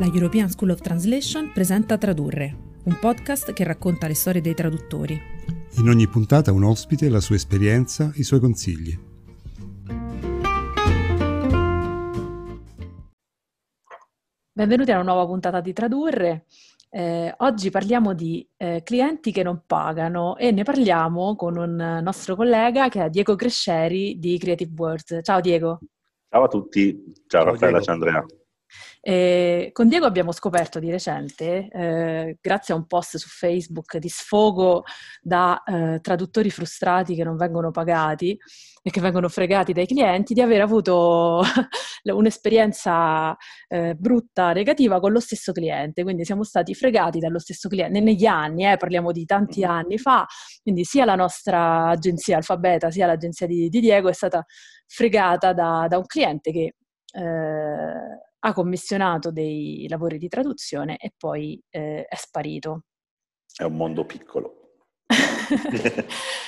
La European School of Translation presenta Tradurre, un podcast che racconta le storie dei traduttori. In ogni puntata un ospite, la sua esperienza, i suoi consigli. Benvenuti a una nuova puntata di Tradurre. Eh, oggi parliamo di eh, clienti che non pagano e ne parliamo con un nostro collega che è Diego Cresceri di Creative Words. Ciao Diego. Ciao a tutti, ciao, ciao Raffaella, ciao Andrea. E con Diego abbiamo scoperto di recente, eh, grazie a un post su Facebook di sfogo da eh, traduttori frustrati che non vengono pagati e che vengono fregati dai clienti, di aver avuto un'esperienza eh, brutta, negativa con lo stesso cliente. Quindi siamo stati fregati dallo stesso cliente negli anni, eh, parliamo di tanti mm-hmm. anni fa. Quindi sia la nostra agenzia Alfabeta, sia l'agenzia di, di Diego è stata fregata da, da un cliente che eh, ha commissionato dei lavori di traduzione e poi eh, è sparito. È un mondo piccolo.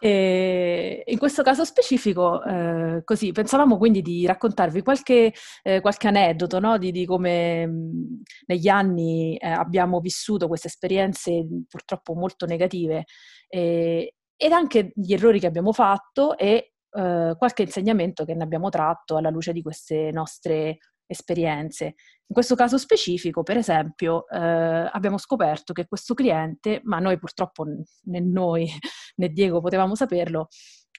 in questo caso specifico, eh, così, pensavamo quindi di raccontarvi qualche, eh, qualche aneddoto no? di, di, come mh, negli anni eh, abbiamo vissuto queste esperienze purtroppo molto negative ed anche gli errori che abbiamo fatto e eh, qualche insegnamento che ne abbiamo tratto alla luce di queste nostre esperienze. In questo caso specifico, per esempio, eh, abbiamo scoperto che questo cliente, ma noi purtroppo né noi né Diego potevamo saperlo,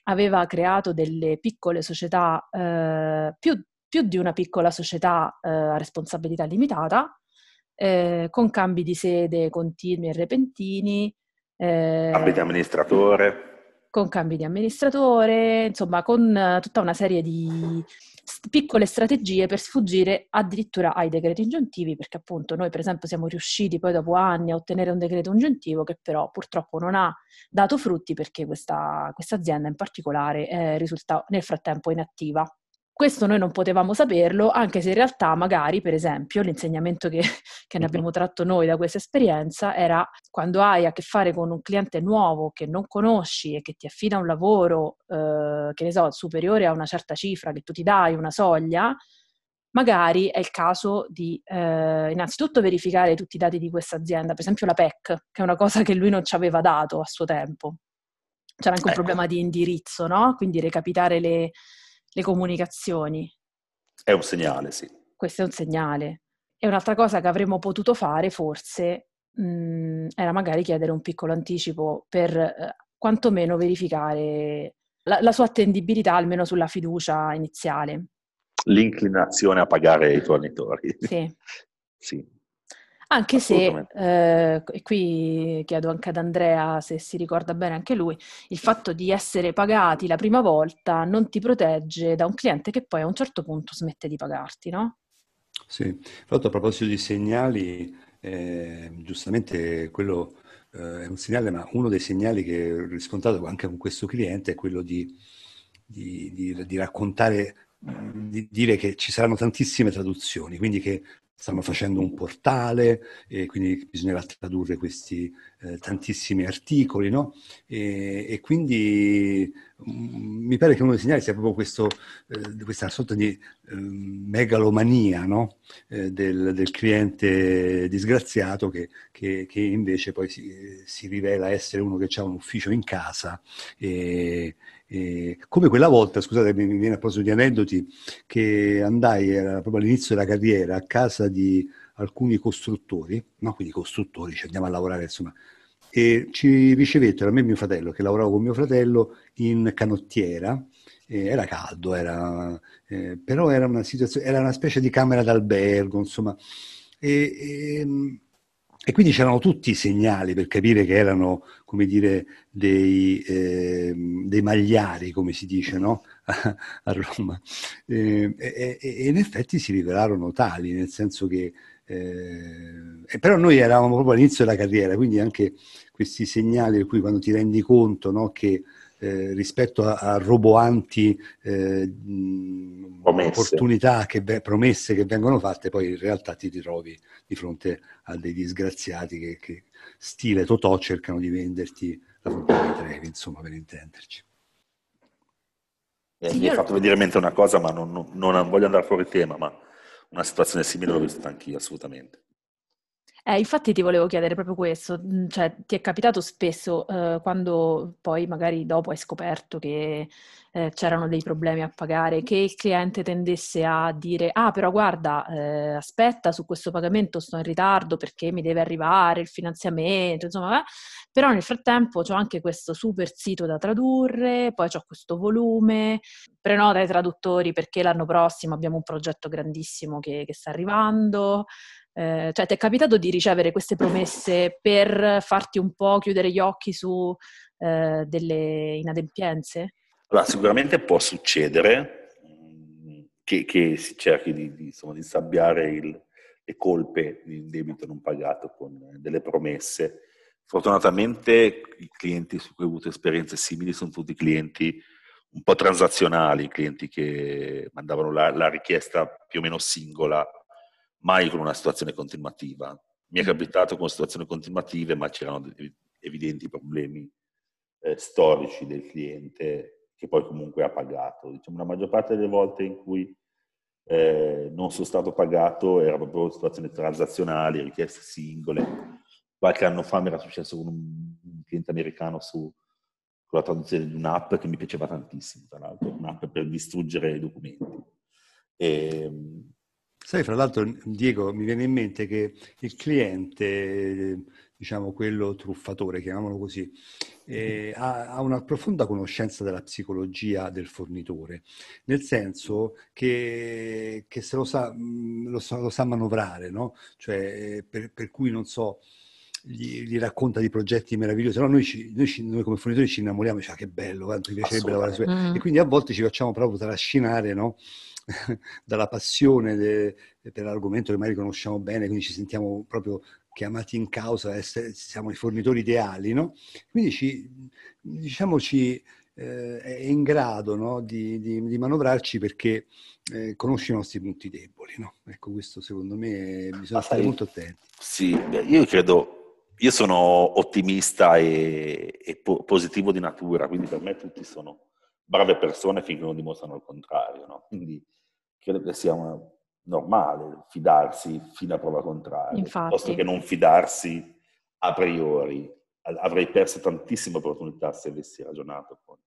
aveva creato delle piccole società, eh, più, più, di una piccola società eh, a responsabilità limitata, eh, con cambi di sede continui e repentini. Eh, di amministratore con cambi di amministratore, insomma con uh, tutta una serie di piccole strategie per sfuggire addirittura ai decreti ingiuntivi, perché appunto noi per esempio siamo riusciti poi dopo anni a ottenere un decreto ingiuntivo che però purtroppo non ha dato frutti perché questa, azienda in particolare è risultata nel frattempo inattiva. Questo noi non potevamo saperlo, anche se in realtà magari, per esempio, l'insegnamento che, che, ne abbiamo tratto noi da questa esperienza era quando hai a che fare con un cliente nuovo che non conosci e che ti affida un lavoro, eh, che ne so, superiore a una certa cifra, che tu ti dai una soglia, magari è il caso di eh, innanzitutto verificare tutti i dati di questa azienda, per esempio la PEC, che è una cosa che lui non ci aveva dato a suo tempo. C'era anche un ecco. problema di indirizzo, no? Quindi recapitare le le comunicazioni. È un segnale, sì. Questo è un segnale. E un'altra cosa che avremmo potuto fare, forse, mh, mm, era magari chiedere un piccolo anticipo per eh, quantomeno verificare la, la sua attendibilità, almeno sulla fiducia iniziale. L'inclinazione a pagare i fornitori. Sì. sì. Anche se, eh, e qui chiedo anche ad Andrea se si ricorda bene anche lui, il fatto di essere pagati la prima volta non ti protegge da un cliente che poi a un certo punto smette di pagarti, no? Sì, tra a proposito di segnali, eh, giustamente quello eh, è un segnale, ma uno dei segnali che ho riscontrato anche con questo cliente è quello di, di, di, di raccontare di dire che ci saranno tantissime traduzioni, quindi che stanno facendo un portale e quindi bisognerà tradurre questi eh, tantissimi articoli, no? E, e quindi mh, mm, mi pare che uno dei segnali sia proprio questo, eh, questa sorta di eh, megalomania no? Eh, del, del, cliente disgraziato che, che, che invece poi si, si, rivela essere uno che ha un ufficio in casa e, e come quella volta, scusate, mi viene a proposito di aneddoti, che andai, era proprio all'inizio della carriera, a casa di alcuni costruttori, no? quindi costruttori, ci andiamo a lavorare, insomma, e ci ricevettero a me e mio fratello, che lavoravo con mio fratello, in canottiera, eh, era caldo, era, eh, però era una situazione, era una specie di camera d'albergo, insomma, e, e e quindi c'erano tutti i segnali per capire che erano, come dire, dei, eh, dei magliari, come si dice, no? a Roma. Eh, e, e, in effetti si rivelarono tali, nel senso che... Eh, però noi eravamo proprio all'inizio della carriera, quindi anche questi segnali per cui quando ti rendi conto no, che eh, rispetto a, a roboanti eh, opportunità, che, promesse che vengono fatte, poi in realtà ti ritrovi di fronte a dei disgraziati che, che stile Totò cercano di venderti la fontana di Trevi, insomma, per intenderci. Eh, mi hai fatto venire in mente una cosa, ma non, non, non, voglio andare fuori tema, ma una situazione simile l'ho vissuta anch'io, assolutamente. Eh, infatti ti volevo chiedere proprio questo, mm, cioè ti è capitato spesso eh, quando poi magari dopo hai scoperto che eh, c'erano dei problemi a pagare, che il cliente tendesse a dire ah però guarda eh, aspetta su questo pagamento sto in ritardo perché mi deve arrivare il finanziamento, insomma, però nel frattempo ho anche questo super sito da tradurre, poi ho questo volume, prenota ai traduttori perché l'anno prossimo abbiamo un progetto grandissimo che, che sta arrivando. Eh, cioè, ti è capitato di ricevere queste promesse per farti un po' chiudere gli occhi su eh, delle inadempienze? Allora, sicuramente può succedere mm, che, che si cerchi di, di, insomma, di sabbiare il, le colpe di debito non pagato con delle promesse. Fortunatamente i clienti su cui ho avuto esperienze simili sono tutti clienti un po' transazionali, clienti che mandavano la, la richiesta più o meno singola mai con una situazione continuativa. Mi è mm. capitato con situazioni continuative, ma c'erano evidenti problemi eh, storici del cliente che poi comunque ha pagato. Diciamo, la maggior parte delle volte in cui eh, non sono stato pagato era proprio situazioni transazionali, richieste singole. Qualche anno fa mi era successo con un cliente americano su, con la traduzione di un'app che mi piaceva tantissimo, tra l'altro, un'app per distruggere i documenti. E, ehm, Sai, fra l'altro, Diego, mi viene in mente che il cliente, diciamo quello truffatore, chiamiamolo così, eh, ha, ha, una profonda conoscenza della psicologia del fornitore, nel senso che, che se lo sa, mm, lo sa, lo sa manovrare, no? Cioè, per, per cui non so, gli, gli, racconta di progetti meravigliosi, no, noi, ci, noi, ci, noi, come fornitori ci innamoriamo, diciamo che bello, quanto mi piacerebbe lavorare su mm. e quindi a volte ci facciamo proprio trascinare, no? dalla passione de, per l'argomento che magari conosciamo bene, quindi ci sentiamo proprio chiamati in causa, essere, siamo i fornitori ideali, no? Quindi ci, diciamo ci, eh, è in grado no? di, di, di, manovrarci perché eh, conosce i nostri punti deboli, no? Ecco, questo secondo me bisogna stare molto attenti. Sì, io credo, io sono ottimista e, e po- positivo di natura, quindi per me tutti sono brave persone finché non dimostrano il contrario, no? Quindi credo che sia una, normale fidarsi fino a prova contraria, Infatti. piuttosto che non fidarsi a priori. Avrei perso tantissime opportunità se avessi ragionato con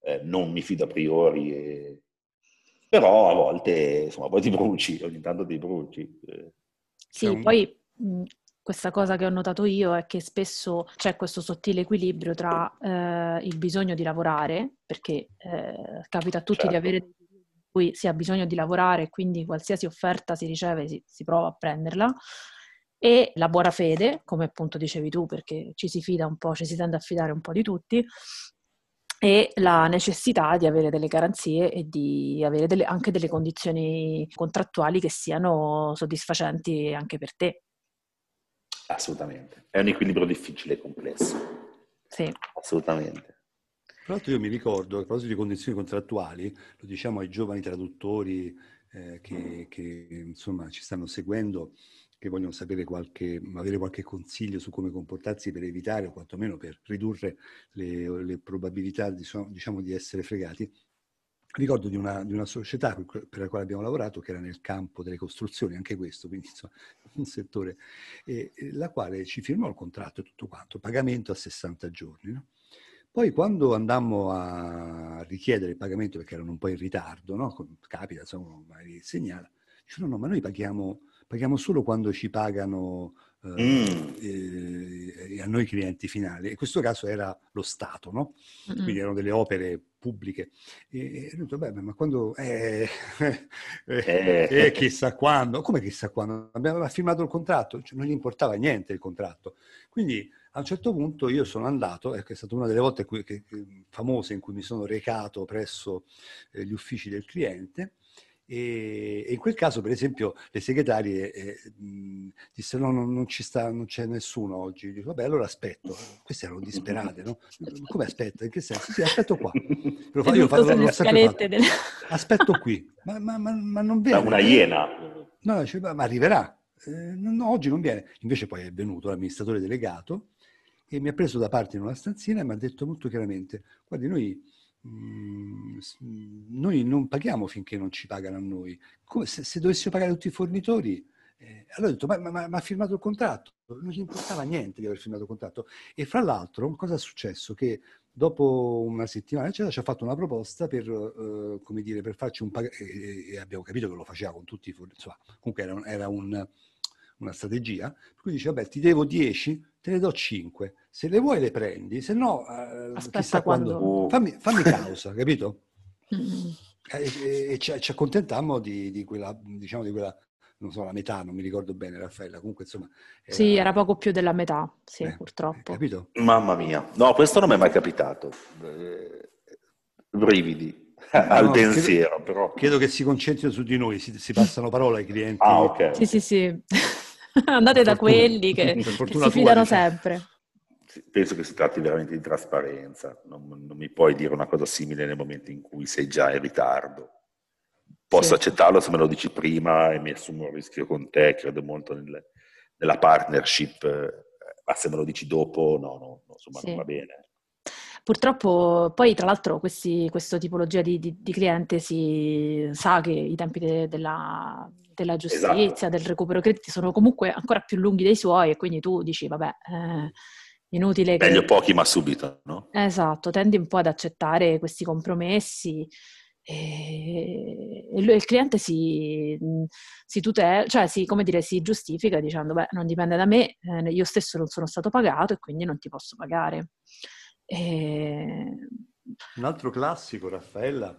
eh, non mi fido a priori, e... però a volte insomma poi ti bruci, ogni tanto ti bruci. Eh. Sì, un... poi questa cosa che ho notato io è che spesso c'è questo sottile equilibrio tra eh, il bisogno di lavorare, perché eh, capita a tutti certo. di avere cui si ha bisogno di lavorare e quindi qualsiasi offerta si riceve si, si prova a prenderla, e la buona fede, come appunto dicevi tu, perché ci si fida un po', ci si tende a fidare un po' di tutti, e la necessità di avere delle garanzie e di avere delle, anche delle condizioni contrattuali che siano soddisfacenti anche per te. Assolutamente. È un equilibrio difficile e complesso. Sì. Assolutamente. Tra l'altro io mi ricordo, a proposito di condizioni contrattuali, lo diciamo ai giovani traduttori eh, che, che, insomma ci stanno seguendo, che vogliono sapere qualche, avere qualche consiglio su come comportarsi per evitare o quantomeno per ridurre le, le probabilità diciamo, diciamo, di essere fregati. Ricordo di una, di una, società per la quale abbiamo lavorato che era nel campo delle costruzioni, anche questo, quindi insomma un settore, e, e la quale ci firmò il contratto e tutto quanto, pagamento a 60 giorni. No? Poi quando andammo a richiedere il pagamento, perché erano un po' in ritardo, no? capita, insomma, magari segnala, dice no, no, ma noi paghiamo, paghiamo solo quando ci pagano eh, mm. eh, a noi clienti finali. In questo caso era lo Stato, no? Mm-hmm. Quindi erano delle opere pubbliche. E, e detto, beh, ma quando... Eh, eh, eh, chissà quando. Come chissà quando? Abbiamo firmato il contratto, cioè, non gli importava niente il contratto. Quindi a un certo punto io sono andato, ecco, è stata una delle volte cui, che, che, famose in cui mi sono recato presso eh, gli uffici del cliente e, e, in quel caso, per esempio, le segretarie eh, mh, dissero no, non, non, ci sta, non c'è nessuno oggi. Dico, vabbè, allora aspetto. Queste erano disperate, no? Come aspetta? In che senso? Sì, aspetto qua. Lo fa, io fatto, l'ho sempre delle... Aspetto qui. Ma, ma, ma, ma non viene. una iena. No, dice, ma arriverà. Eh, no, oggi non viene. Invece poi è venuto l'amministratore delegato e mi ha preso da parte in una stanzina e mi ha detto molto chiaramente, guardi, noi mh, noi non paghiamo finché non ci pagano a noi. Come se, se dovessimo pagare tutti i fornitori, eh, allora ho detto, ma, ma, ma, ha firmato il contratto? Non gli importava niente di aver firmato il contratto. E fra l'altro, cosa è successo? Che dopo una settimana eccetera, ci ha fatto una proposta per, eh, come dire, per farci un pagamento, e, e, abbiamo capito che lo faceva con tutti i fornitori, comunque era, era un, una strategia, per cui dice, vabbè, ti devo 10, te ne do 5, se le vuoi le prendi, se no, eh, Aspetta quando... quando... Fammi, fammi causa, capito? E, e, e ci, ci, accontentammo di, di, quella, diciamo, di quella, non so, la metà, non mi ricordo bene, Raffaella, comunque insomma... Era... Sì, era poco più della metà, sì, eh, purtroppo. Capito? Mamma mia, no, questo non mi è mai capitato. Eh, brividi al no, pensiero, credo, però. Credo che si concentrino su di noi, si, si passano parola ai clienti. Ah, ok. Sì, sì, sì. Andate da quelli che, che si fidano sempre. Penso che si tratti veramente di trasparenza. Non, non, mi puoi dire una cosa simile nel momento in cui sei già in ritardo. Posso sì. accettarlo se me lo dici prima e mi assumo il rischio con te, credo molto nel, nella partnership, ma se me lo dici dopo, no, no insomma, sì. non va bene. Purtroppo poi tra l'altro questi, questa tipologia di, di, di, cliente si sa che i tempi de, della, della, giustizia, esatto. del recupero crediti sono comunque ancora più lunghi dei suoi e quindi tu dici vabbè, eh, inutile che... Meglio pochi ma subito, no? Esatto, tendi un po' ad accettare questi compromessi e, il cliente si, si tutela, cioè si, come dire, si giustifica dicendo beh non dipende da me, eh, io stesso non sono stato pagato e quindi non ti posso pagare. E... Un altro classico, Raffaella,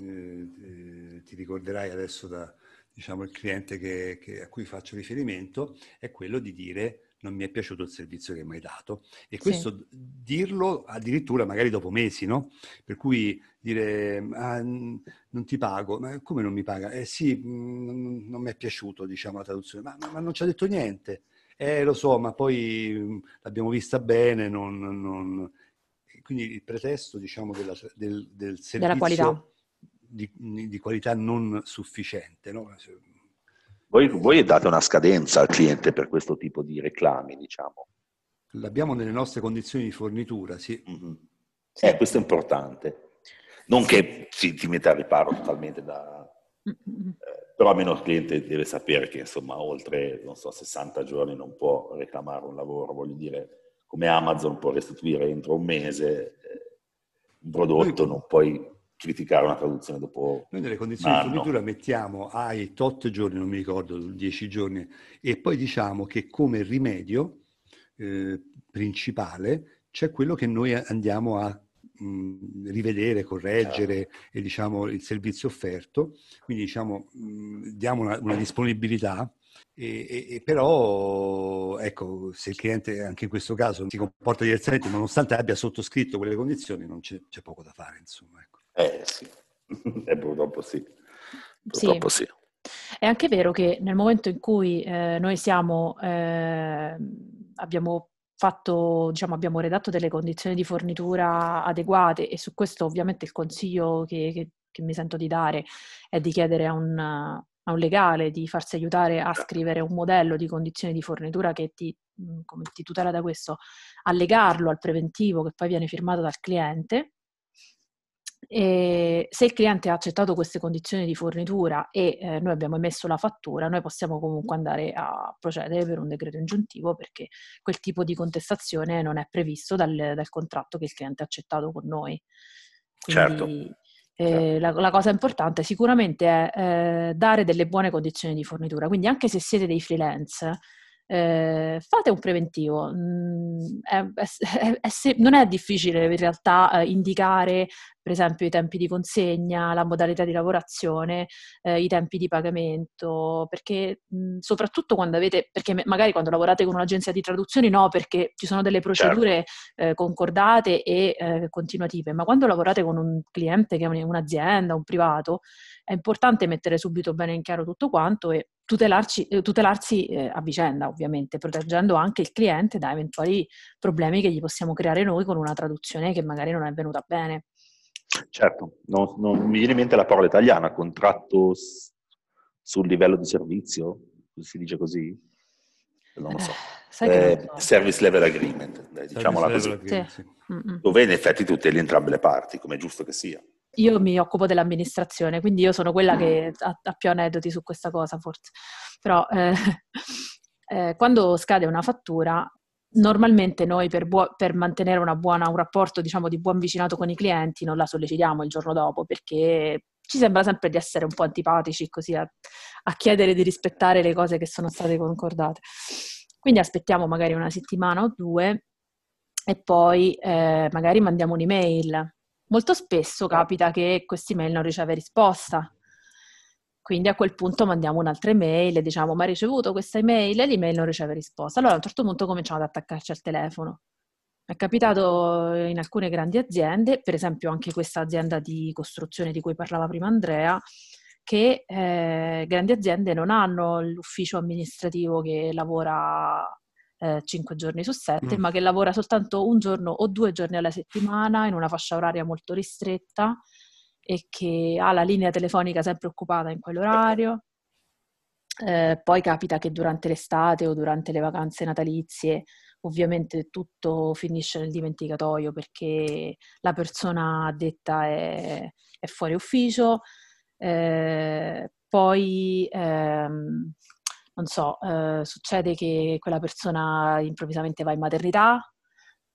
eh, eh, ti ricorderai adesso da diciamo, il cliente che, che, a cui faccio riferimento, è quello di dire non mi è piaciuto il servizio che mi hai dato. E questo sì. dirlo addirittura magari dopo mesi, no? Per cui dire ah, non ti pago, ma come non mi paga? Eh sì, mh, non mi è piaciuto, diciamo, la traduzione, ma, ma non ci ha detto niente. Eh, lo so, ma poi l'abbiamo vista bene, non, non, quindi il pretesto diciamo, della, del, del servizio qualità. Di, di, qualità non sufficiente. No? Voi, voi, date una scadenza al cliente per questo tipo di reclami, diciamo? L'abbiamo nelle nostre condizioni di fornitura, sì. Mm-hmm. Eh, questo è importante. Non che si, ti metta a riparo totalmente da... Mm-hmm. Eh, però almeno il cliente deve sapere che insomma oltre, non so, 60 giorni non può reclamare un lavoro, voglio dire come Amazon può restituire entro un mese eh, un prodotto, non puoi criticare una traduzione dopo. Noi nelle condizioni di fornitura mettiamo ai tot giorni, non mi ricordo, 10 giorni, e poi diciamo che come rimedio eh, principale c'è quello che noi andiamo a mh, rivedere, correggere certo. e diciamo il servizio offerto, quindi diciamo mh, diamo una, una disponibilità e, e, però, ecco, se il cliente anche in questo caso si comporta diversamente, nonostante abbia sottoscritto quelle condizioni, non c'è, c'è poco da fare, insomma. Ecco. Eh sì, eh, purtroppo sì. Purtroppo sì. sì. È anche vero che nel momento in cui eh, noi siamo, eh, abbiamo fatto, diciamo, abbiamo redatto delle condizioni di fornitura adeguate e su questo ovviamente il consiglio che, che, che mi sento di dare è di chiedere a un, a un legale di farsi aiutare a certo. scrivere un modello di condizioni di fornitura che ti, ti tutela da questo, allegarlo al preventivo che poi viene firmato dal cliente. E se il cliente ha accettato queste condizioni di fornitura e eh, noi abbiamo emesso la fattura, noi possiamo comunque andare a procedere per un decreto ingiuntivo perché quel tipo di contestazione non è previsto dal, dal contratto che il cliente ha accettato con noi. Quindi, certo. eh, la, la, cosa importante sicuramente è eh, dare delle buone condizioni di fornitura, quindi anche se siete dei freelance, eh, fate un preventivo. Mm, è, è, è, non è difficile in realtà eh, indicare, per esempio, i tempi di consegna, la modalità di lavorazione, eh, i tempi di pagamento, perché mh, mm, soprattutto quando avete, perché magari quando lavorate con un'agenzia di traduzioni no, perché ci sono delle procedure certo. Eh, concordate e eh, continuative, ma quando lavorate con un cliente che è un'azienda, un privato, è importante mettere subito bene in chiaro tutto quanto e tutelarci, eh, tutelarsi eh, a vicenda, ovviamente, proteggendo anche il cliente da eventuali problemi che gli possiamo creare noi con una traduzione che magari non è venuta bene. Certo, non, non mi viene in mente la parola italiana, contratto s- sul livello di servizio, si dice così? Non lo so. Eh, eh, service level agreement, diciamola così. Level agreement, sì. Dove in effetti tuteli entrambe le parti, come è giusto che sia. Io mi occupo dell'amministrazione, quindi io sono quella che ha, ha più aneddoti su questa cosa, forse. Però eh, eh, quando scade una fattura, normalmente noi per, buo- per mantenere buona, un rapporto diciamo, di buon vicinato con i clienti non la sollecitiamo il giorno dopo perché ci sembra sempre di essere un po' antipatici così a, a chiedere di rispettare le cose che sono state concordate. Quindi aspettiamo magari una settimana o due e poi eh, magari mandiamo un'email. Molto spesso capita che questa email non riceve risposta. Quindi a quel punto mandiamo un'altra email e diciamo ma hai ricevuto questa email e l'email non riceve risposta. Allora a un certo punto cominciamo ad attaccarci al telefono. È capitato in alcune grandi aziende, per esempio anche questa azienda di costruzione di cui parlava prima Andrea, che eh, grandi aziende non hanno l'ufficio amministrativo che lavora eh, 5 giorni su 7, mm. ma che lavora soltanto un giorno o due giorni alla settimana in una fascia oraria molto ristretta e che ha la linea telefonica sempre occupata in quell'orario. Eh, poi capita che durante l'estate o durante le vacanze natalizie ovviamente tutto finisce nel dimenticatoio perché la persona addetta è, è fuori ufficio, eh, poi ehm, non so, eh, succede che quella persona improvvisamente va in maternità.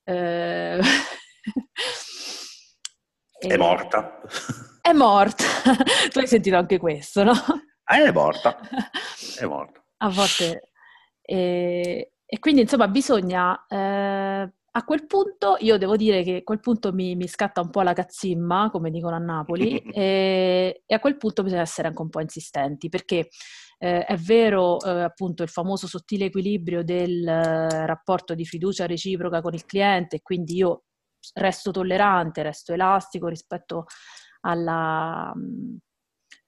Eh, è morta. È morta. tu hai sentito anche questo, no? Ah, è morta. È morta. A volte. E, e quindi, insomma, bisogna eh, a quel punto io devo dire che a quel punto mi, mi scatta un po' la cazzimma, come dicono a Napoli, e, e, a quel punto bisogna essere anche un po' insistenti, perché eh, è vero eh, appunto il famoso sottile equilibrio del eh, rapporto di fiducia reciproca con il cliente, quindi io resto tollerante, resto elastico rispetto alla... Mh,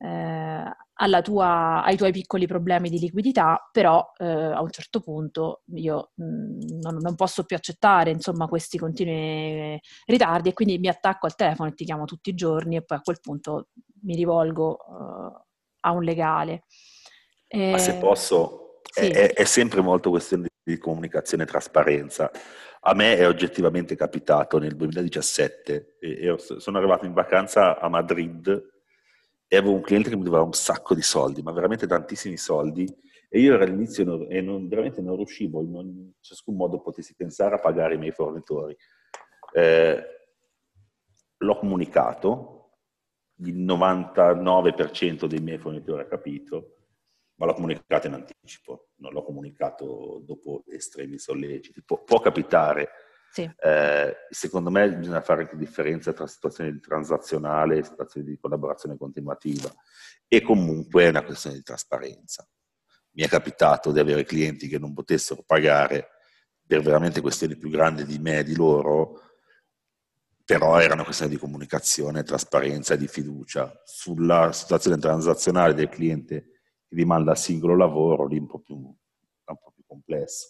eh, tua, ai tuoi piccoli problemi di liquidità, però eh, a un certo punto io mh, mm, non, non, posso più accettare insomma, questi continui ritardi e quindi mi attacco al telefono e ti chiamo tutti i giorni e poi a quel punto mi rivolgo uh, a un legale. Ma se posso, sì. è, è, sempre molto questione di comunicazione e trasparenza. A me è oggettivamente capitato nel 2017, e, e sono arrivato in vacanza a Madrid e avevo un cliente che mi doveva un sacco di soldi, ma veramente tantissimi soldi, e io all'inizio non, e non, veramente non riuscivo in, in ciascun modo potessi pensare a pagare i miei fornitori. Eh, l'ho comunicato, il 99% dei miei fornitori ha capito, ma l'ho comunicato in anticipo, non l'ho comunicato dopo estremi solleciti. Pu- può capitare sì. Eh, secondo me bisogna fare anche differenza tra situazioni di transazionale e situazioni di collaborazione continuativa e comunque è una questione di trasparenza. Mi è capitato di avere clienti che non potessero pagare per veramente questioni più grandi di me e di loro, però era una questione di comunicazione, trasparenza e di fiducia. Sulla situazione transazionale del cliente che vi manda a singolo lavoro, lì un po' più, un po più complesso.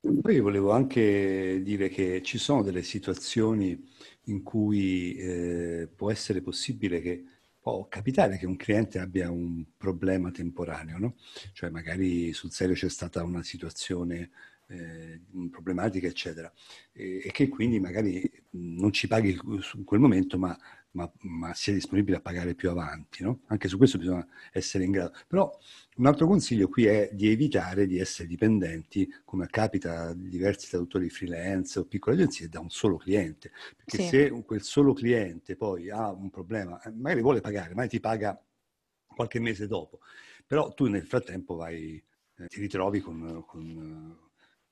Poi volevo anche dire che ci sono delle situazioni in cui eh, può essere possibile che può capitare che un cliente abbia un problema temporaneo, no? Cioè magari sul serio c'è stata una situazione eh, problematica, eccetera, e, e, che quindi magari non ci paghi in quel momento, ma ma, ma sia disponibile a pagare più avanti. No? Anche su questo bisogna essere in grado. Però un altro consiglio qui è di evitare di essere dipendenti, come capita a diversi traduttori freelance o piccole agenzie, da un solo cliente. Perché sì. se quel solo cliente poi ha un problema, eh, magari vuole pagare, magari ti paga qualche mese dopo, però tu nel frattempo vai, eh, ti ritrovi con, con,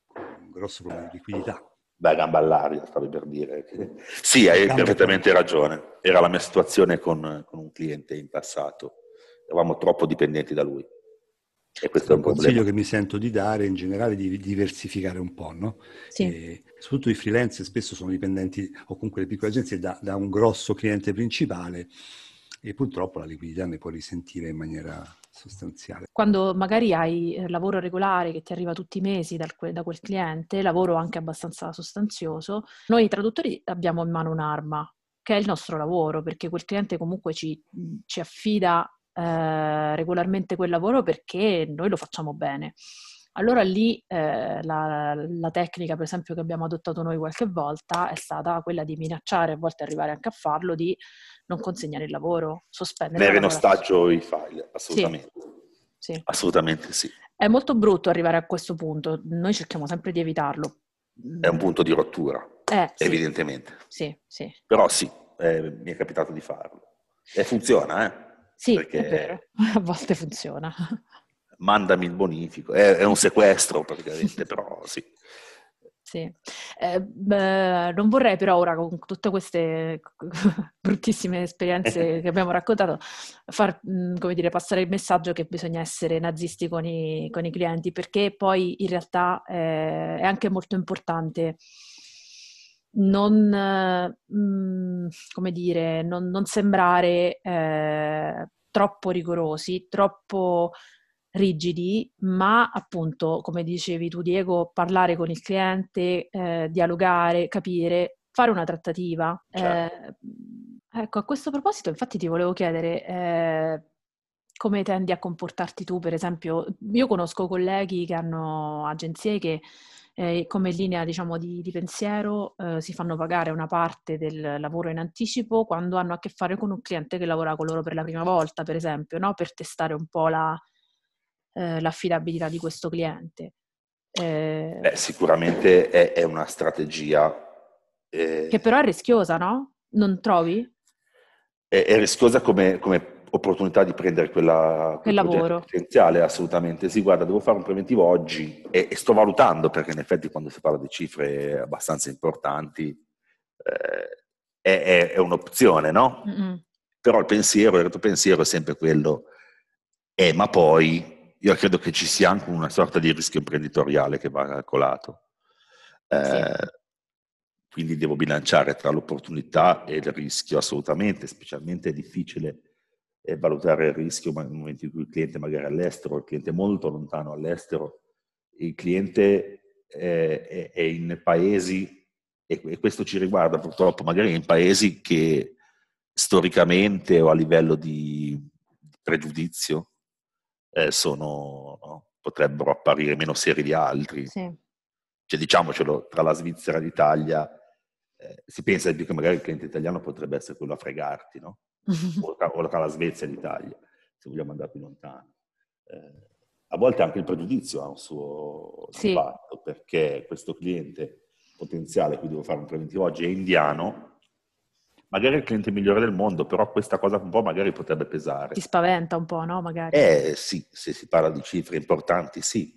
con un grosso problema di liquidità da gamba all'aria, stavi per dire. Sì, hai perfettamente ragione. Era la mia situazione con, con, un cliente in passato. Eravamo troppo dipendenti da lui. E questo è un, un consiglio che mi sento di dare in generale di diversificare un po', no? Sì. E soprattutto i freelance spesso sono dipendenti, o comunque le piccole agenzie, da, da un grosso cliente principale e purtroppo la liquidità ne può risentire in maniera sostanziale. Quando magari hai eh, lavoro regolare che ti arriva tutti i mesi dal, da quel cliente, lavoro anche abbastanza sostanzioso, noi traduttori abbiamo in mano un'arma, che è il nostro lavoro, perché quel cliente comunque ci, ci affida eh, regolarmente quel lavoro perché noi lo facciamo bene. Allora lì eh, la, la, tecnica, per esempio, che abbiamo adottato noi qualche volta è stata quella di minacciare, a volte arrivare anche a farlo, di non consegnare il lavoro, sospendere. Mettere in ostaggio i file, assolutamente. Sì. sì. Assolutamente sì. È molto brutto arrivare a questo punto, noi cerchiamo sempre di evitarlo. È un punto di rottura, eh, evidentemente. Sì, sì. Però sì, eh, mi è capitato di farlo. E funziona, eh? Sì, Perché... a volte funziona. Mandami il bonifico, è, è un sequestro praticamente, però sì. Sì, eh, beh, non vorrei però ora con tutte queste bruttissime esperienze che abbiamo raccontato far, mm, come dire, passare il messaggio che bisogna essere nazisti con i, con i clienti perché poi in realtà eh, è anche molto importante non, mm, come dire, non, non sembrare eh, troppo rigorosi, troppo rigidi, ma appunto, come dicevi tu Diego, parlare con il cliente, eh, dialogare, capire, fare una trattativa. Certo. Eh, ecco, a questo proposito, infatti ti volevo chiedere eh, come tendi a comportarti tu, per esempio, io conosco colleghi che hanno agenzie che eh, come linea diciamo, di, di pensiero eh, si fanno pagare una parte del lavoro in anticipo quando hanno a che fare con un cliente che lavora con loro per la prima volta, per esempio, no? per testare un po' la, eh, l'affidabilità di questo cliente. Eh, Beh, sicuramente è, è, una strategia. Eh, che però è rischiosa, no? Non trovi? È, è rischiosa come, come, opportunità di prendere quella, quel lavoro potenziale, assolutamente. Sì, guarda, devo fare un preventivo oggi e, e, sto valutando, perché in effetti quando si parla di cifre abbastanza importanti eh, è, è, un'opzione, no? Mm-mm. Però il pensiero, il retro pensiero è sempre quello, eh, ma poi io credo che ci sia anche una sorta di rischio imprenditoriale che va calcolato. Eh, sì. Quindi devo bilanciare tra l'opportunità e il rischio, assolutamente, specialmente è difficile eh, valutare il rischio nel momento in cui il cliente magari è all'estero, il cliente è molto lontano all'estero, il cliente eh, è, è, in paesi, e questo ci riguarda purtroppo, magari in paesi che storicamente o a livello di pregiudizio eh, sono, no? potrebbero apparire meno seri di altri. Sì. Cioè, diciamocelo, tra la Svizzera e l'Italia eh, si pensa di più che magari il cliente italiano potrebbe essere quello a fregarti, no? o, tra, o, tra, la Svezia e l'Italia, se vogliamo andare più lontano. Eh, a volte anche il pregiudizio ha un suo sì. impatto, perché questo cliente potenziale, cui devo fare un preventivo oggi, è indiano, magari è il cliente migliore del mondo, però questa cosa un po' magari potrebbe pesare. Ti spaventa un po', no? Magari. Eh sì, se si parla di cifre importanti, sì.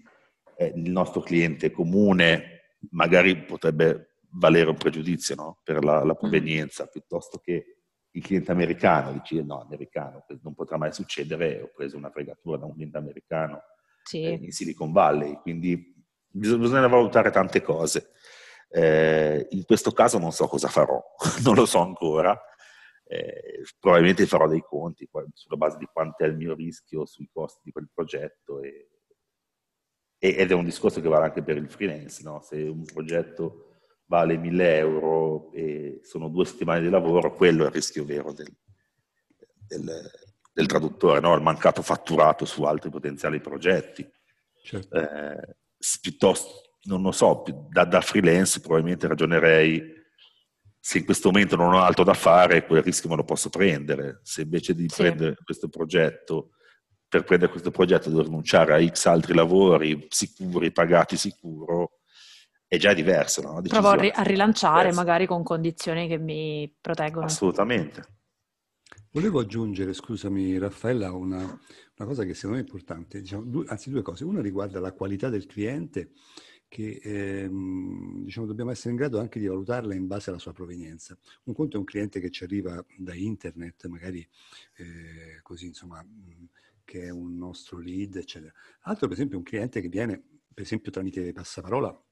Eh, il nostro cliente comune magari potrebbe valere un pregiudizio no? per la, la mm. provenienza, mm. piuttosto che il cliente americano, dici no, americano, non potrà mai succedere, ho preso una fregatura da un cliente americano sì. eh, in Silicon Valley, quindi bisogna valutare tante cose. Eh, in questo caso non so cosa farò, non lo so ancora. Eh, probabilmente farò dei conti sulla base di quanto è il mio rischio sui costi di quel progetto e, ed è un discorso che vale anche per il freelance, no? se un progetto vale 1000 euro e sono due settimane di lavoro, quello è il rischio vero del, del, del traduttore, no? il mancato fatturato su altri potenziali progetti. Certo. Eh, piuttosto non lo so, da, da, freelance probabilmente ragionerei se in questo momento non ho altro da fare, quel rischio me lo posso prendere. Se invece di sì. prendere questo progetto, per prendere questo progetto devo rinunciare a X altri lavori sicuri, pagati sicuro, è già diverso. No? Provo a, ri- a rilanciare diversa. magari con condizioni che mi proteggono. Assolutamente. Volevo aggiungere, scusami Raffaella, una, una cosa che secondo me è importante, diciamo, due, anzi due cose. Una riguarda la qualità del cliente che ehm, diciamo, dobbiamo essere in grado anche di valutarla in base alla sua provenienza. Un conto è un cliente che ci arriva da internet, magari eh, così, insomma, che è un nostro lead, eccetera. Altro, per esempio, è un cliente che viene, per esempio, tramite passaparola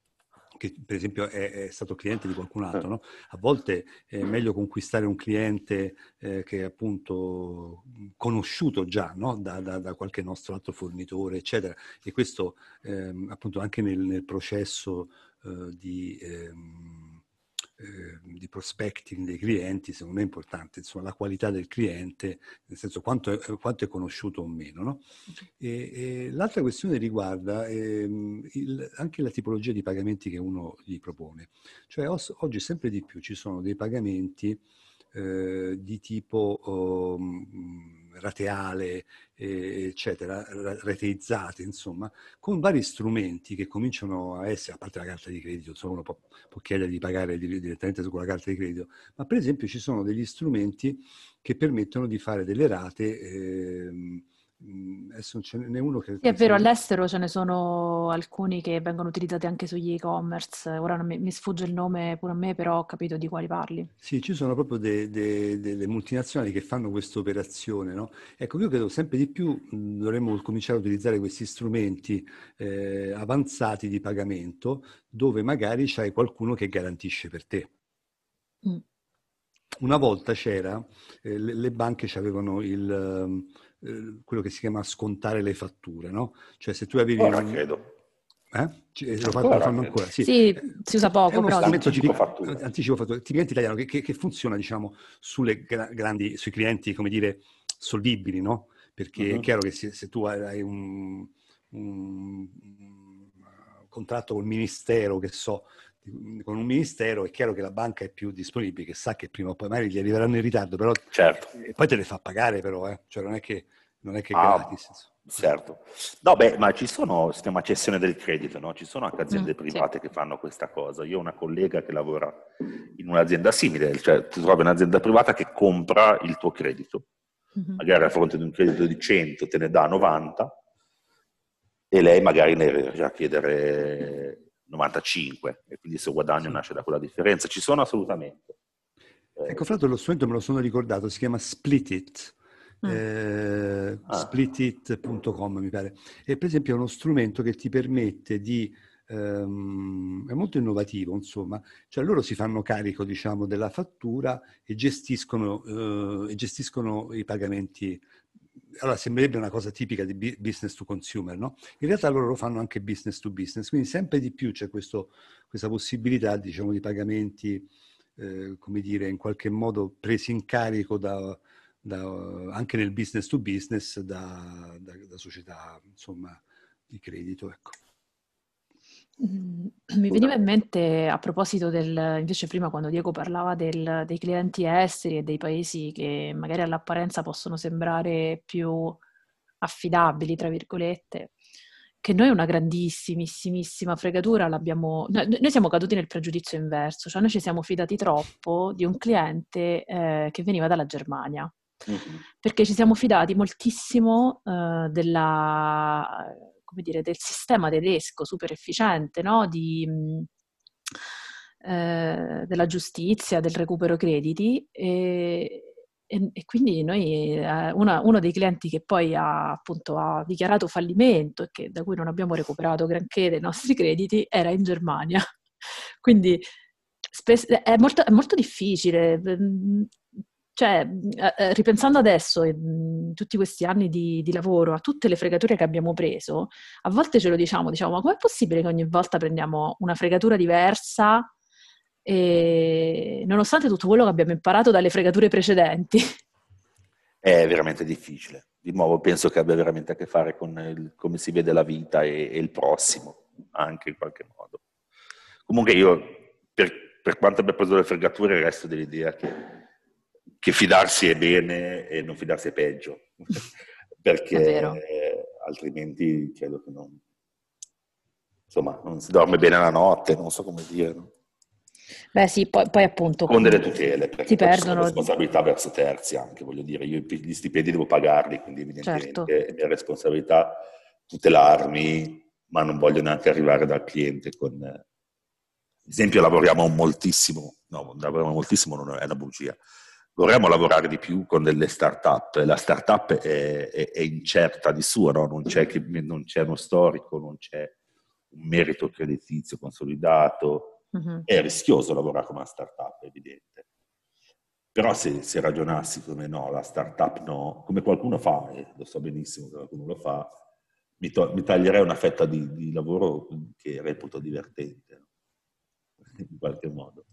che per esempio è, è, stato cliente di qualcun altro, no? A volte è meglio conquistare un cliente eh, che è appunto conosciuto già no? da, da, da, qualche nostro altro fornitore, eccetera. E questo ehm, appunto anche nel, nel processo eh, di, ehm, eh, di prospecting dei clienti, secondo me è importante, insomma, la qualità del cliente, nel senso quanto è, quanto è conosciuto o meno. No? E, e l'altra questione riguarda ehm, il, anche la tipologia di pagamenti che uno gli propone. Cioè os, oggi sempre di più ci sono dei pagamenti eh, di tipo um, rateale, eh, eccetera, rateizzate, insomma, con vari strumenti che cominciano a essere, a parte la carta di credito, insomma uno può, può chiedere di pagare direttamente con la carta di credito, ma per esempio ci sono degli strumenti che permettono di fare delle rate eh, adesso ce n'è uno che... Sì, è vero, all'estero ce ne sono alcuni che vengono utilizzati anche sugli e-commerce. Ora mi, mi, sfugge il nome pure a me, però ho capito di quali parli. Sì, ci sono proprio de, de, delle multinazionali che fanno questa operazione. No? Ecco, io credo sempre di più mm, dovremmo cominciare a utilizzare questi strumenti eh, avanzati di pagamento dove magari c'hai qualcuno che garantisce per te. Mm. Una volta c'era, eh, le, le, banche avevano il eh, quello che si chiama scontare le fatture, no? Cioè se tu avevi... Ora un... credo. Eh? Lo fanno ancora, ancora. Sì. sì. si usa poco. Però anticipo fattura. Anticipo fattura, tipicamente italiano, che, che, che, funziona, diciamo, sulle grandi, sui clienti, come dire, solvibili, no? Perché uh-huh. è mhm. chiaro che se, se tu hai un, un, un, contratto col ministero, che so, con un ministero, è chiaro che la banca è più disponibile, che sa che prima o poi magari gli arriveranno in ritardo, però certo. e poi te le fa pagare però, eh? cioè non è che, non è, che ah, gratis. Certo. No, beh, ma ci sono, si chiama cessione del credito, no? Ci sono anche aziende mm, private sì. che fanno questa cosa. Io ho una collega che lavora in un'azienda simile, cioè ti trovi un'azienda privata che compra il tuo credito. Mm-hmm. Magari a fronte di un credito di 100 te ne dà 90 e lei magari ne riesce a chiedere 95 e quindi il suo guadagno sì. nasce da quella differenza. Ci sono assolutamente. Eh, ecco, fra l'altro lo strumento me lo sono ricordato, si chiama Splitit. Mm. Eh, ah. splitit.com mi pare e per esempio è uno strumento che ti permette di ehm, è molto innovativo insomma cioè loro si fanno carico diciamo della fattura e gestiscono, eh, e gestiscono i pagamenti allora sembrerebbe una cosa tipica di business to consumer, no? In realtà loro lo fanno anche business to business, quindi sempre di più c'è questo, questa possibilità, diciamo, di pagamenti, eh, come dire, in qualche modo presi in carico da, da, anche nel business to business da, da, società, insomma, di credito, ecco. Mm, mi veniva in mente a proposito del, invece prima quando Diego parlava del, dei clienti esteri e dei paesi che magari all'apparenza possono sembrare più affidabili, tra virgolette, che noi una grandissimissima fregatura l'abbiamo... Noi, siamo caduti nel pregiudizio inverso, cioè noi ci siamo fidati troppo di un cliente eh, che veniva dalla Germania, mm-hmm. perché ci siamo fidati moltissimo eh, della come dire, del sistema tedesco super efficiente, no? Di, eh, della giustizia, del recupero crediti e, e, e quindi noi, eh, una, uno dei clienti che poi ha, appunto, ha dichiarato fallimento e che, da cui non abbiamo recuperato granché dei nostri crediti era in Germania. quindi spes- è, molto, è molto difficile cioè, eh, eh, ripensando adesso, in tutti questi anni di, di, lavoro, a tutte le fregature che abbiamo preso, a volte ce lo diciamo, diciamo, ma com'è possibile che ogni volta prendiamo una fregatura diversa, e, nonostante tutto quello che abbiamo imparato dalle fregature precedenti? È veramente difficile. Di nuovo, penso che abbia veramente a che fare con il, come si vede la vita e, e, il prossimo, anche in qualche modo. Comunque io, per, per quanto abbia preso le fregature, resto dell'idea che che fidarsi è bene e non fidarsi è peggio, perché è altrimenti credo che non, insomma, non si dorme bene la notte, non so come dire. No? Beh sì, poi, poi appunto... Con delle tutele, perché si perdono... responsabilità verso terzi anche, voglio dire, io gli stipendi devo pagarli, quindi evidentemente certo. è mia responsabilità tutelarmi, ma non voglio neanche arrivare dal cliente con... Ad esempio lavoriamo moltissimo, no, lavoriamo moltissimo non è una bugia, vorremmo lavorare di più con delle start-up. La start-up è, è, è incerta di suo, no? non, c'è che, non, c'è uno storico, non c'è un merito creditizio consolidato. Uh-huh. È rischioso lavorare con una start-up, è evidente. Però se, se, ragionassi come no, la start-up no, come qualcuno fa, e lo so benissimo che qualcuno lo fa, mi, to- mi taglierei una fetta di, di, lavoro che reputo divertente, in qualche modo.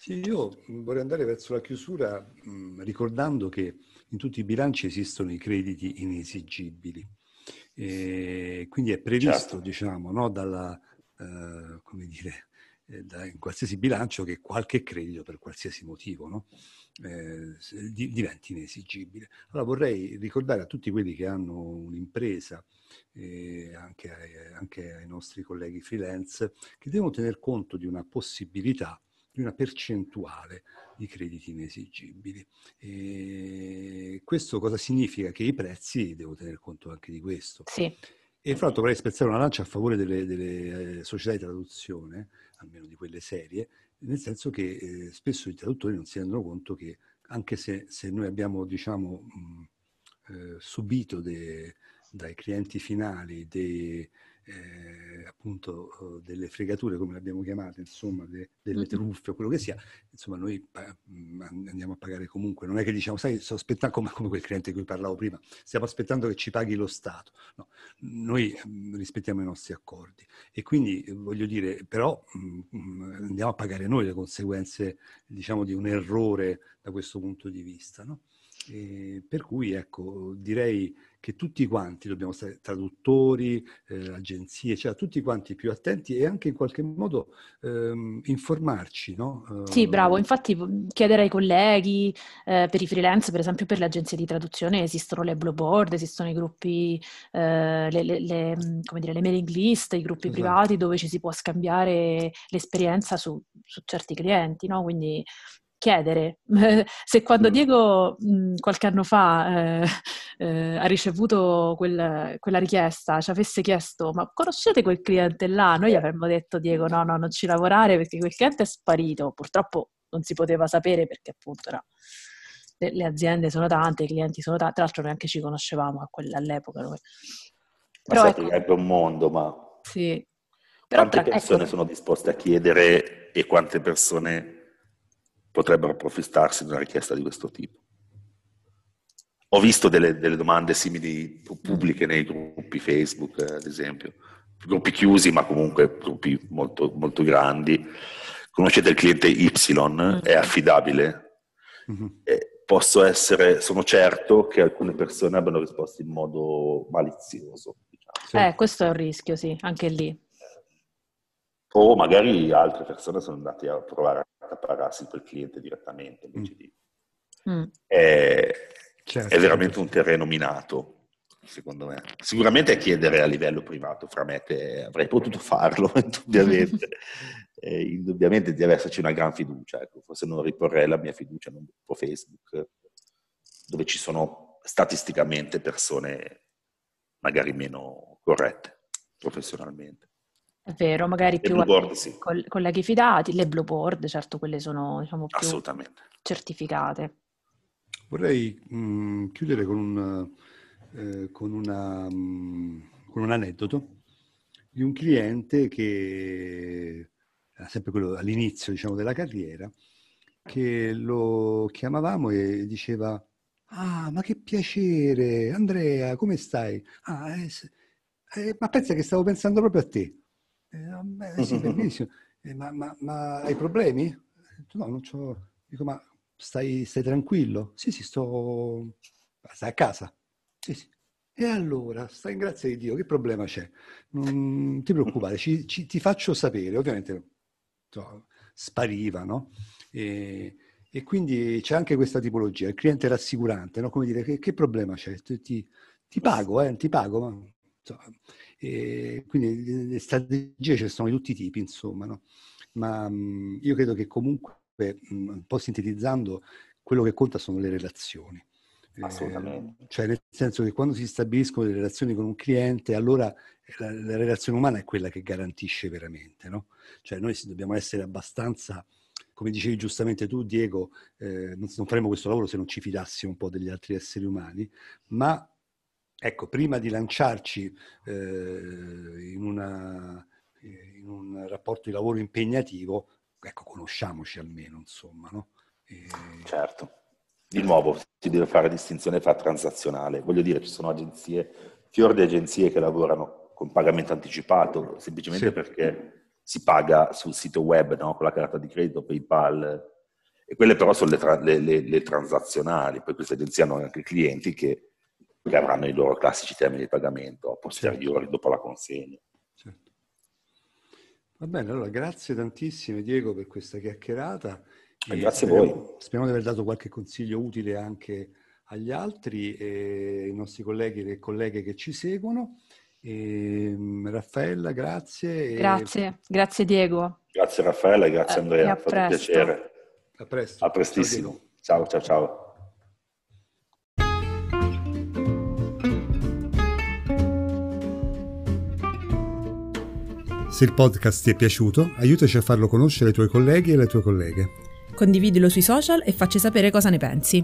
Sì, io vorrei andare verso la chiusura mh, ricordando che in tutti i bilanci esistono i crediti inesigibili. E quindi è previsto, certo. diciamo, no, dalla, eh, come dire, eh, da, in qualsiasi bilancio che qualche credito per qualsiasi motivo no? eh, di, diventi inesigibile. Allora vorrei ricordare a tutti quelli che hanno un'impresa, eh, anche, ai, anche ai nostri colleghi freelance, che devono tener conto di una possibilità di una percentuale di crediti inesigibili. E questo cosa significa? Che i prezzi, devo tener conto anche di questo. Sì. E fra l'altro vorrei spezzare una lancia a favore delle, delle eh, società di traduzione, almeno di quelle serie, nel senso che eh, spesso i traduttori non si rendono conto che anche se, se noi abbiamo diciamo, mh, eh, subito de, dai clienti finali dei, eh, appunto eh, delle fregature, come le abbiamo chiamate, insomma, de, delle truffe o quello che sia, insomma, noi eh, andiamo a pagare comunque. Non è che diciamo, sai, sto aspettando, come, come, quel cliente di cui parlavo prima, stiamo aspettando che ci paghi lo Stato. No, noi mh, rispettiamo i nostri accordi. E quindi, voglio dire, però mh, andiamo a pagare noi le conseguenze, diciamo, di un errore da questo punto di vista, no? E per cui, ecco, direi che tutti quanti dobbiamo stare traduttori, eh, agenzie, cioè tutti quanti più attenti e anche in qualche modo ehm, informarci. No? Sì, bravo, ehm, infatti chiedere ai colleghi, eh, per i freelance, per esempio per le agenzie di traduzione esistono le blue board, esistono i gruppi, eh, le, le, le, dire, le, mailing list, i gruppi esatto. privati dove ci si può scambiare l'esperienza su, su certi clienti, no? quindi chiedere. Se quando mm. Diego mh, qualche anno fa eh, eh, ha ricevuto quel, quella richiesta, ci avesse chiesto ma conoscete quel cliente là? Noi gli avremmo detto Diego no, no, non ci lavorare perché quel cliente è sparito. Purtroppo non si poteva sapere perché appunto era, le, le, aziende sono tante, i clienti sono tanti, tra l'altro noi anche ci conoscevamo all'epoca. Noi. Però ecco, è un mondo, ma... Sì. Però quante tra, persone ecco, sono disposte a chiedere e quante persone potrebbero approfittarsi di una richiesta di questo tipo. Ho visto delle, delle domande simili pubbliche nei gruppi Facebook, eh, ad esempio, gruppi chiusi ma comunque gruppi molto, molto grandi. Conoscete il cliente Y? Mm. È affidabile? Mm-hmm. posso essere, sono certo che alcune persone abbiano risposto in modo malizioso. Diciamo. Eh, questo è un rischio, sì, anche lì. O magari altre persone sono andate a provare a pararsi quel cliente direttamente invece mm. di... Mm. È, certo. è, veramente un terreno minato, secondo me. Sicuramente chiedere a livello privato fra me te avrei potuto farlo, indubbiamente. eh, indubbiamente deve esserci una gran fiducia. Ecco. Forse non riporrei la mia fiducia in un gruppo Facebook dove ci sono statisticamente persone magari meno corrette professionalmente. È vero, magari più board, sì. colleghi fidati, le blue board, certo, quelle sono diciamo, più certificate. Vorrei mh, mm, chiudere con un, eh, con, una, mh, mm, con un aneddoto di un cliente che era sempre quello all'inizio diciamo, della carriera, che lo chiamavamo e diceva Ah, ma che piacere, Andrea, come stai? Ah, eh, eh, ma pensa che stavo pensando proprio a te. Eh, beh, sì, benissimo. Eh, ma, ma, ma, hai problemi? No, non c'ho... Dico, ma stai, stai tranquillo? Sì, sì, sto... Stai a casa? Sì, sì. E allora, stai in grazia di Dio, che problema c'è? Non ti preoccupare, ci, ci, ti faccio sapere. Ovviamente so, spariva, no? E, e, quindi c'è anche questa tipologia, il cliente rassicurante, no? Come dire, che, che problema c'è? Ti, ti, pago, eh, ti pago, ma... So, e quindi le strategie ce ne sono di tutti i tipi, insomma, no? ma mh, io credo che comunque, mh, un po' sintetizzando, quello che conta sono le relazioni. Eh, Assolutamente. Eh, cioè nel senso che quando si stabiliscono le relazioni con un cliente, allora la, la relazione umana è quella che garantisce veramente, no? Cioè noi dobbiamo essere abbastanza come dicevi giustamente tu, Diego, eh, non, non, faremo questo lavoro se non ci fidassimo un po' degli altri esseri umani, ma Ecco, prima di lanciarci eh, in, una, in, un rapporto di lavoro impegnativo, ecco, conosciamoci almeno, insomma, no? E... Certo. Di nuovo, si deve fare distinzione fra transazionale. Voglio dire, ci sono agenzie, fior di agenzie che lavorano con pagamento anticipato, semplicemente sì. perché si paga sul sito web, no? con la carta di credito, PayPal, E quelle però sono le, tra, le, le, le transazionali, poi queste agenzie hanno anche clienti che, che avranno i loro classici termini di pagamento a posteriori, certo. dopo la consegna. Certo. Va bene, allora grazie tantissime Diego per questa chiacchierata. grazie a voi. Speriamo di aver dato qualche consiglio utile anche agli altri, e ai nostri colleghi e colleghe che ci seguono. E, ehm, Raffaella, grazie. Grazie, grazie Diego. Grazie Raffaella e grazie eh, Andrea, ha fatto piacere. A presto. A prestissimo. Ciao, ciao, ciao. Se il podcast ti è piaciuto, aiutaci a farlo conoscere ai tuoi colleghi e alle tue colleghe. Condividilo sui social e facci sapere cosa ne pensi.